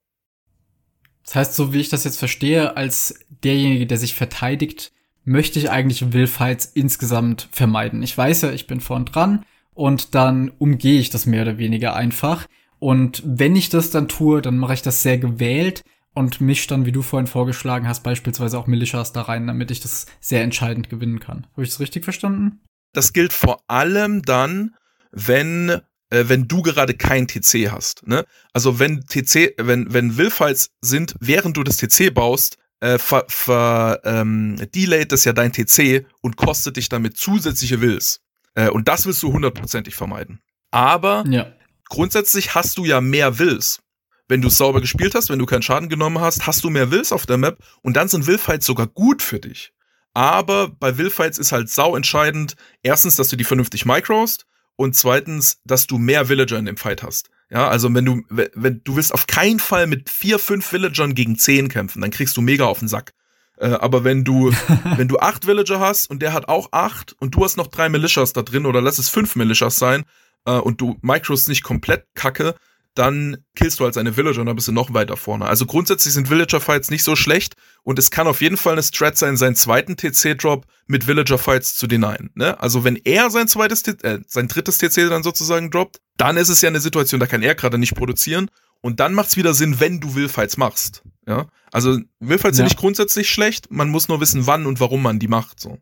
Das heißt, so wie ich das jetzt verstehe, als derjenige, der sich verteidigt, möchte ich eigentlich Will-Fights insgesamt vermeiden. Ich weiß ja, ich bin vorn dran und dann umgehe ich das mehr oder weniger einfach. Und wenn ich das dann tue, dann mache ich das sehr gewählt und misch dann, wie du vorhin vorgeschlagen hast, beispielsweise auch Militias da rein, damit ich das sehr entscheidend gewinnen kann. Habe ich das richtig verstanden? Das gilt vor allem dann, wenn äh, wenn du gerade kein TC hast. Ne? Also wenn TC, wenn wenn Willfights sind, während du das TC baust, äh, ver, ver ähm, delayt das ja dein TC und kostet dich damit zusätzliche Wills. Äh, und das willst du hundertprozentig vermeiden. Aber ja. grundsätzlich hast du ja mehr Wills. Wenn du es sauber gespielt hast, wenn du keinen Schaden genommen hast, hast du mehr Wills auf der Map und dann sind Willfights sogar gut für dich. Aber bei Willfights ist halt sau entscheidend, erstens, dass du die vernünftig microst und zweitens, dass du mehr Villager in dem Fight hast. Ja, also wenn du, wenn du willst auf keinen Fall mit vier, fünf Villagern gegen zehn kämpfen, dann kriegst du mega auf den Sack. Äh, aber wenn du, wenn du acht Villager hast und der hat auch acht und du hast noch drei Militias da drin oder lass es fünf Militias sein äh, und du micros nicht komplett kacke, dann killst du halt seine Villager und dann bist du noch weiter vorne. Also grundsätzlich sind Villager-Fights nicht so schlecht und es kann auf jeden Fall eine Strat sein, seinen zweiten TC-Drop mit Villager-Fights zu denyen. Ne? Also wenn er sein zweites, äh, sein drittes TC dann sozusagen droppt, dann ist es ja eine Situation, da kann er gerade nicht produzieren und dann macht's wieder Sinn, wenn du Willfights machst. Ja, also Willfights ja. sind nicht grundsätzlich schlecht, man muss nur wissen, wann und warum man die macht. So.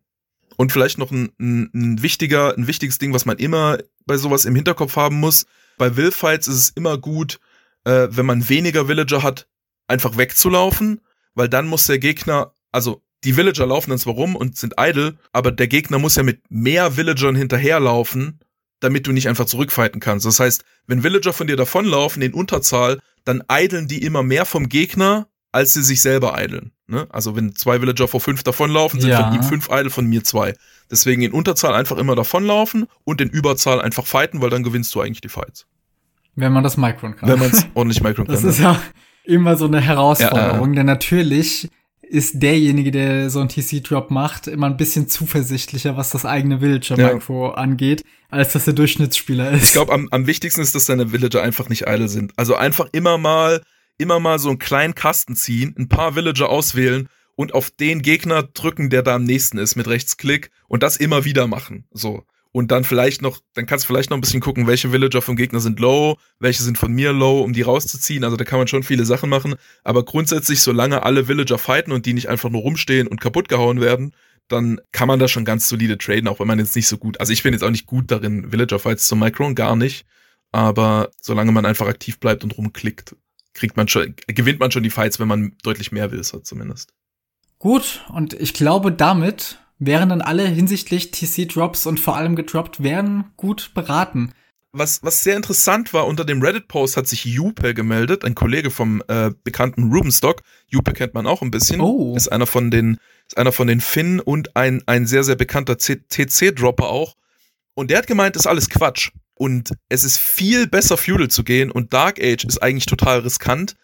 Und vielleicht noch ein, ein, ein wichtiger, ein wichtiges Ding, was man immer bei sowas im Hinterkopf haben muss, bei Willfights ist es immer gut, äh, wenn man weniger Villager hat, einfach wegzulaufen, weil dann muss der Gegner, also die Villager laufen dann zwar rum und sind idle, aber der Gegner muss ja mit mehr Villagern hinterherlaufen, damit du nicht einfach zurückfighten kannst. Das heißt, wenn Villager von dir davonlaufen in Unterzahl, dann idlen die immer mehr vom Gegner, als sie sich selber idlen. Ne? Also wenn zwei Villager vor fünf davonlaufen, sind ja. von ihm fünf idle, von mir zwei. Deswegen in Unterzahl einfach immer davonlaufen und in Überzahl einfach fighten, weil dann gewinnst du eigentlich die Fights. Wenn man das micron kann. Wenn man es ordentlich micron kann. Das ist ja immer so eine Herausforderung, ja, äh. denn natürlich ist derjenige, der so einen TC-Drop macht, immer ein bisschen zuversichtlicher, was das eigene Villager-Micro ja. angeht, als dass der Durchschnittsspieler ist. Ich glaube, am, am wichtigsten ist, dass deine Villager einfach nicht idle sind. Also einfach immer mal, immer mal so einen kleinen Kasten ziehen, ein paar Villager auswählen und auf den Gegner drücken, der da am nächsten ist, mit Rechtsklick und das immer wieder machen. So und dann vielleicht noch, dann kannst du vielleicht noch ein bisschen gucken, welche Villager vom Gegner sind low, welche sind von mir low, um die rauszuziehen. Also da kann man schon viele Sachen machen. Aber grundsätzlich, solange alle Villager fighten und die nicht einfach nur rumstehen und kaputt gehauen werden, dann kann man da schon ganz solide traden, auch wenn man jetzt nicht so gut, also ich bin jetzt auch nicht gut darin, Villager Fights zu micron, gar nicht. Aber solange man einfach aktiv bleibt und rumklickt, kriegt man schon, gewinnt man schon die Fights, wenn man deutlich mehr will, so zumindest. Gut, und ich glaube, damit wären dann alle hinsichtlich TC-Drops und vor allem gedroppt werden gut beraten. Was, was sehr interessant war, unter dem Reddit-Post hat sich Jupe gemeldet, ein Kollege vom äh, bekannten Rubenstock. Jupe kennt man auch ein bisschen. Oh. Ist einer von den, ist einer von den Finn und ein, ein sehr, sehr bekannter TC-Dropper auch. Und der hat gemeint, ist alles Quatsch. Und es ist viel besser, Feudal zu gehen und Dark Age ist eigentlich total riskant.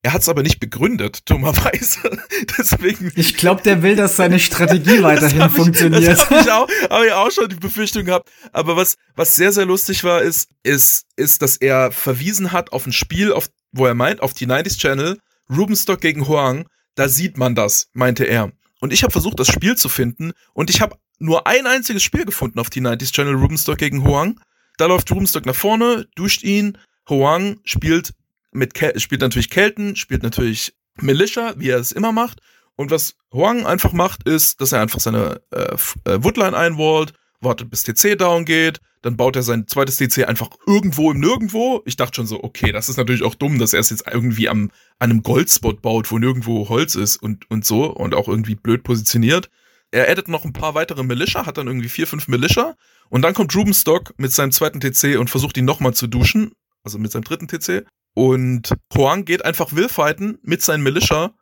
Er hat es aber nicht begründet, dummerweise. Deswegen. Ich glaube, der will, dass seine Strategie weiterhin das funktioniert. das habe ich, auch, hab ich auch schon die Befürchtung gehabt. Aber was, was sehr, sehr lustig war, ist, ist, ist, dass er verwiesen hat auf ein Spiel, auf, wo er meint, auf die 90s Channel, Rubenstock gegen Huang. Da sieht man das, meinte er. Und ich habe versucht, das Spiel zu finden. Und ich habe nur ein einziges Spiel gefunden auf die 90s Channel, Rubenstock gegen Huang. Da läuft Rubenstock nach vorne, duscht ihn. Huang spielt mit Kel spielt natürlich Kelten, spielt natürlich Militia, wie er es immer macht. Und was Huang einfach macht, ist, dass er einfach seine äh, äh Woodline einwallt, wartet bis TC down geht, dann baut er sein zweites TC einfach irgendwo im Nirgendwo. Ich dachte schon so, okay, das ist natürlich auch dumm, dass er es jetzt irgendwie am, an einem Goldspot baut, wo nirgendwo Holz ist und, und so und auch irgendwie blöd positioniert. Er addet noch ein paar weitere Militia, hat dann irgendwie vier, fünf Militia und dann kommt Rubenstock mit seinem zweiten TC und versucht ihn nochmal zu duschen, also mit seinem dritten TC und Huang geht einfach Willfighten mit seinen Militia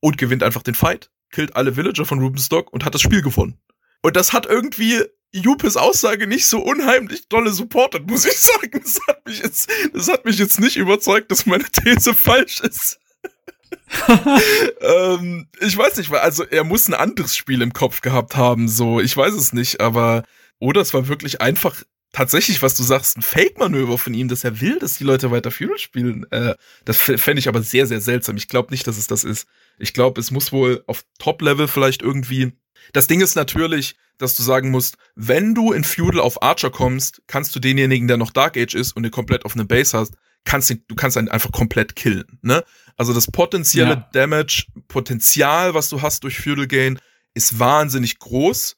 und gewinnt einfach den Fight, killt alle Villager von Rubenstock und hat das Spiel gewonnen. Und das hat irgendwie Jupes Aussage nicht so unheimlich dolle supportet, muss ich sagen. Das hat mich jetzt, das hat mich jetzt nicht überzeugt, dass meine These falsch ist. ähm, ich weiß nicht, also er muss ein anderes Spiel im Kopf gehabt haben, so, ich weiß es nicht, aber oder es war wirklich einfach tatsächlich, was du sagst, ein Fake-Manöver von ihm, dass er will, dass die Leute weiter Feudal spielen. Äh, das fände ich aber sehr, sehr seltsam. Ich glaube nicht, dass es das ist. Ich glaube, es muss wohl auf Top-Level vielleicht irgendwie. Das Ding ist natürlich, dass du sagen musst, wenn du in Feudal auf Archer kommst, kannst du denjenigen, der noch Dark Age ist und den komplett auf eine Base hast, kannst du, du kannst einen einfach komplett killen. Ne? Also das potenzielle ja. Damage, Potenzial, was du hast durch Feudal Gain, ist wahnsinnig groß.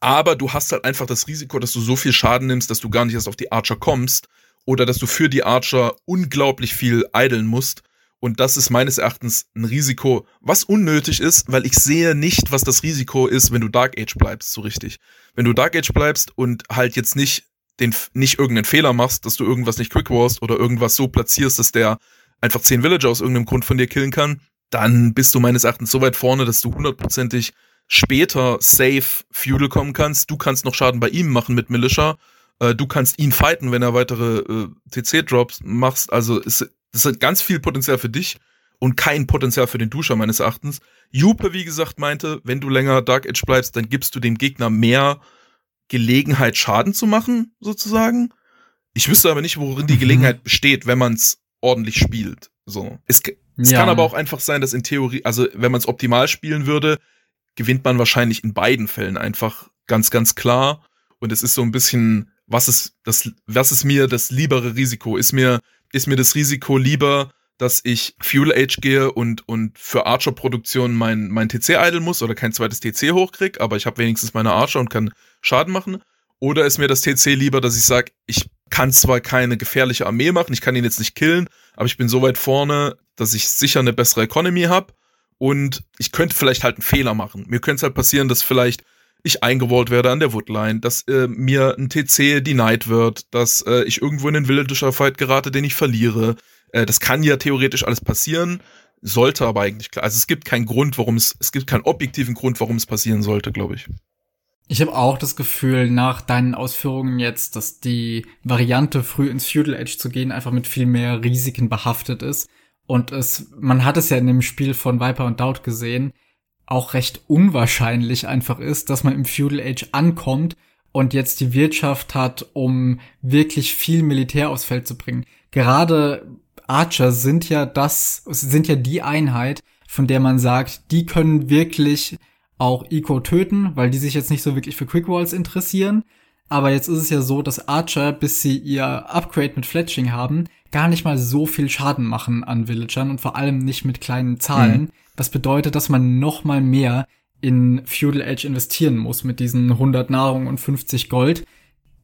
Aber du hast halt einfach das Risiko, dass du so viel Schaden nimmst, dass du gar nicht erst auf die Archer kommst. Oder dass du für die Archer unglaublich viel eideln musst. Und das ist meines Erachtens ein Risiko, was unnötig ist, weil ich sehe nicht, was das Risiko ist, wenn du Dark Age bleibst, so richtig. Wenn du Dark Age bleibst und halt jetzt nicht den, nicht irgendeinen Fehler machst, dass du irgendwas nicht quick warst oder irgendwas so platzierst, dass der einfach zehn Villager aus irgendeinem Grund von dir killen kann, dann bist du meines Erachtens so weit vorne, dass du hundertprozentig später safe Feudal kommen kannst. Du kannst noch Schaden bei ihm machen mit Militia. Äh, du kannst ihn fighten, wenn er weitere äh, TC-Drops machst. Also es, hat ganz viel Potenzial für dich und kein Potenzial für den Duscher meines Erachtens. Jupe, wie gesagt, meinte, wenn du länger Dark Edge bleibst, dann gibst du dem Gegner mehr Gelegenheit, Schaden zu machen, sozusagen. Ich wüsste aber nicht, worin die mhm. Gelegenheit besteht, wenn man es ordentlich spielt. So. Es, es ja. kann aber auch einfach sein, dass in Theorie, also wenn man es optimal spielen würde, gewinnt man wahrscheinlich in beiden Fällen einfach ganz, ganz klar. Und es ist so ein bisschen, was ist das, was ist mir das liebere Risiko? Ist mir, ist mir das Risiko lieber, dass ich Fuel Age gehe und, und für Archer-Produktion mein, mein TC idle muss oder kein zweites TC hochkrieg, aber ich habe wenigstens meine Archer und kann Schaden machen? Oder ist mir das TC lieber, dass ich sage, ich kann zwar keine gefährliche Armee machen, ich kann ihn jetzt nicht killen, aber ich bin so weit vorne, dass ich sicher eine bessere Economy habe und ich könnte vielleicht halt einen Fehler machen. Mir könnte es halt passieren, dass vielleicht ich eingewollt werde an der Woodline, dass äh, mir ein TC denied wird, dass äh, ich irgendwo in den Villager Fight gerate, den ich verliere. Äh, das kann ja theoretisch alles passieren, sollte aber eigentlich klar. Also es gibt keinen Grund, warum es, es gibt keinen objektiven Grund, warum es passieren sollte, glaube ich. Ich habe auch das Gefühl, nach deinen Ausführungen jetzt, dass die Variante, früh ins Feudal Edge zu gehen, einfach mit viel mehr Risiken behaftet ist und es, man hat es ja in dem Spiel von Viper und Doubt gesehen, auch recht unwahrscheinlich einfach ist, dass man im Feudal Age ankommt und jetzt die Wirtschaft hat, um wirklich viel Militär aufs Feld zu bringen. Gerade Archer sind ja das, sind ja die Einheit, von der man sagt, die können wirklich auch Eco töten, weil die sich jetzt nicht so wirklich für Quick Walls interessieren. Aber jetzt ist es ja so, dass Archer, bis sie ihr Upgrade mit Fletching haben, gar nicht mal so viel Schaden machen an Villagern und vor allem nicht mit kleinen Zahlen. Mhm. Was bedeutet, dass man noch mal mehr in Feudal Age investieren muss mit diesen 100 Nahrung und 50 Gold,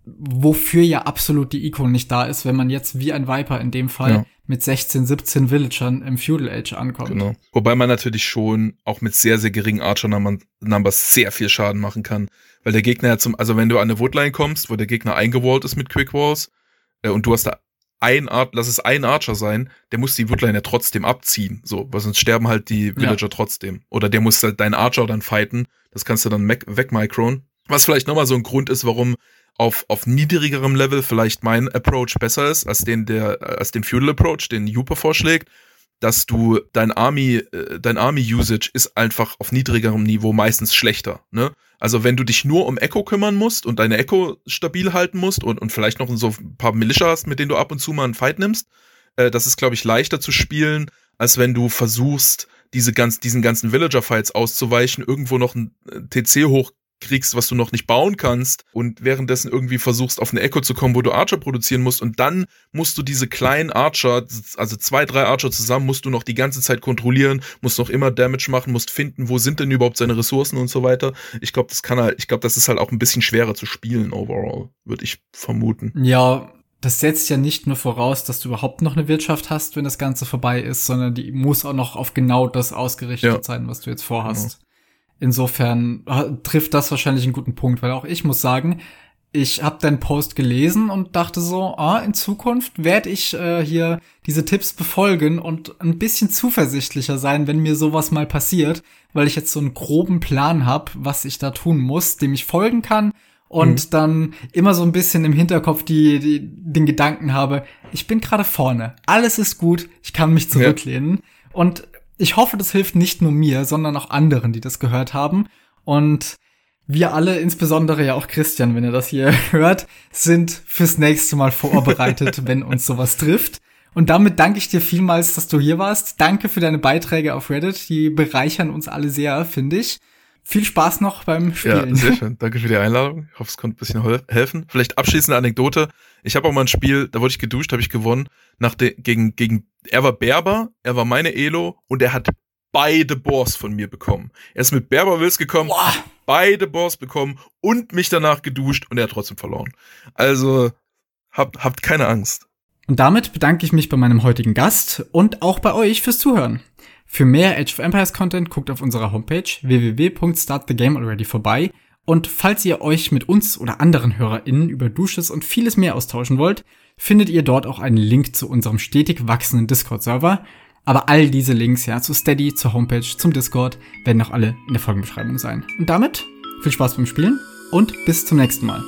wofür ja absolut die Eco nicht da ist, wenn man jetzt wie ein Viper in dem Fall ja. mit 16, 17 Villagern im Feudal Age ankommt. Genau. Wobei man natürlich schon auch mit sehr, sehr geringen Archer-Numbers sehr viel Schaden machen kann. Weil der Gegner ja zum, also wenn du an eine Woodline kommst, wo der Gegner eingewallt ist mit Quick Walls, äh, und du hast da ein Art, lass es ein Archer sein, der muss die Woodline ja trotzdem abziehen. So, weil sonst sterben halt die Villager ja. trotzdem. Oder der muss halt deinen Archer dann fighten. Das kannst du dann wegmicron. Was vielleicht nochmal so ein Grund ist, warum auf, auf niedrigerem Level vielleicht mein Approach besser ist als den, der, als den Feudal Approach, den Jupe vorschlägt, dass du dein Army, äh, dein Army-Usage ist einfach auf niedrigerem Niveau meistens schlechter. Ne? Also wenn du dich nur um Echo kümmern musst und deine Echo stabil halten musst und, und vielleicht noch so ein paar Militia hast, mit denen du ab und zu mal einen Fight nimmst, äh, das ist, glaube ich, leichter zu spielen, als wenn du versuchst, diese ganz, diesen ganzen Villager-Fights auszuweichen, irgendwo noch ein äh, TC hoch kriegst, was du noch nicht bauen kannst und währenddessen irgendwie versuchst, auf eine Echo zu kommen, wo du Archer produzieren musst und dann musst du diese kleinen Archer, also zwei, drei Archer zusammen, musst du noch die ganze Zeit kontrollieren, musst noch immer Damage machen, musst finden, wo sind denn überhaupt seine Ressourcen und so weiter. Ich glaube, das kann halt, ich glaube, das ist halt auch ein bisschen schwerer zu spielen overall, würde ich vermuten. Ja, das setzt ja nicht nur voraus, dass du überhaupt noch eine Wirtschaft hast, wenn das Ganze vorbei ist, sondern die muss auch noch auf genau das ausgerichtet ja. sein, was du jetzt vorhast. Genau. Insofern trifft das wahrscheinlich einen guten Punkt, weil auch ich muss sagen, ich habe deinen Post gelesen und dachte so, ah, in Zukunft werde ich äh, hier diese Tipps befolgen und ein bisschen zuversichtlicher sein, wenn mir sowas mal passiert, weil ich jetzt so einen groben Plan habe, was ich da tun muss, dem ich folgen kann und mhm. dann immer so ein bisschen im Hinterkopf die, die den Gedanken habe, ich bin gerade vorne, alles ist gut, ich kann mich zurücklehnen ja. und ich hoffe, das hilft nicht nur mir, sondern auch anderen, die das gehört haben. Und Wir alle, insbesondere ja auch Christian, wenn er das hier hört, sind fürs nächste Mal vorbereitet, wenn uns sowas trifft. Und damit danke ich dir vielmals, dass du hier warst. Danke für deine Beiträge auf Reddit. Die bereichern uns alle sehr, finde ich. Viel Spaß noch beim Spielen. Ja, sehr schön. Danke für die Einladung. Ich hoffe, es konnte ein bisschen helfen. Vielleicht abschließende Anekdote. Ich habe auch mal ein Spiel, da wurde ich geduscht, habe ich gewonnen, nach de, gegen, gegen, er war Berber, er war meine Elo und er hat beide Boars von mir bekommen. Er ist mit Berber Wills gekommen, Boah. beide Boars bekommen und mich danach geduscht und er hat trotzdem verloren. Also, habt, habt keine Angst. Und damit bedanke ich mich bei meinem heutigen Gast und auch bei euch fürs Zuhören. Für mehr Age of Empires Content guckt auf unserer Homepage www.startthegamealready vorbei und falls ihr euch mit uns oder anderen HörerInnen über Dusches und vieles mehr austauschen wollt, findet ihr dort auch einen Link zu unserem stetig wachsenden Discord-Server. Aber all diese Links, ja, zu Steady, zur Homepage, zum Discord, werden auch alle in der Folgenbeschreibung sein. Und damit viel Spaß beim Spielen und bis zum nächsten Mal.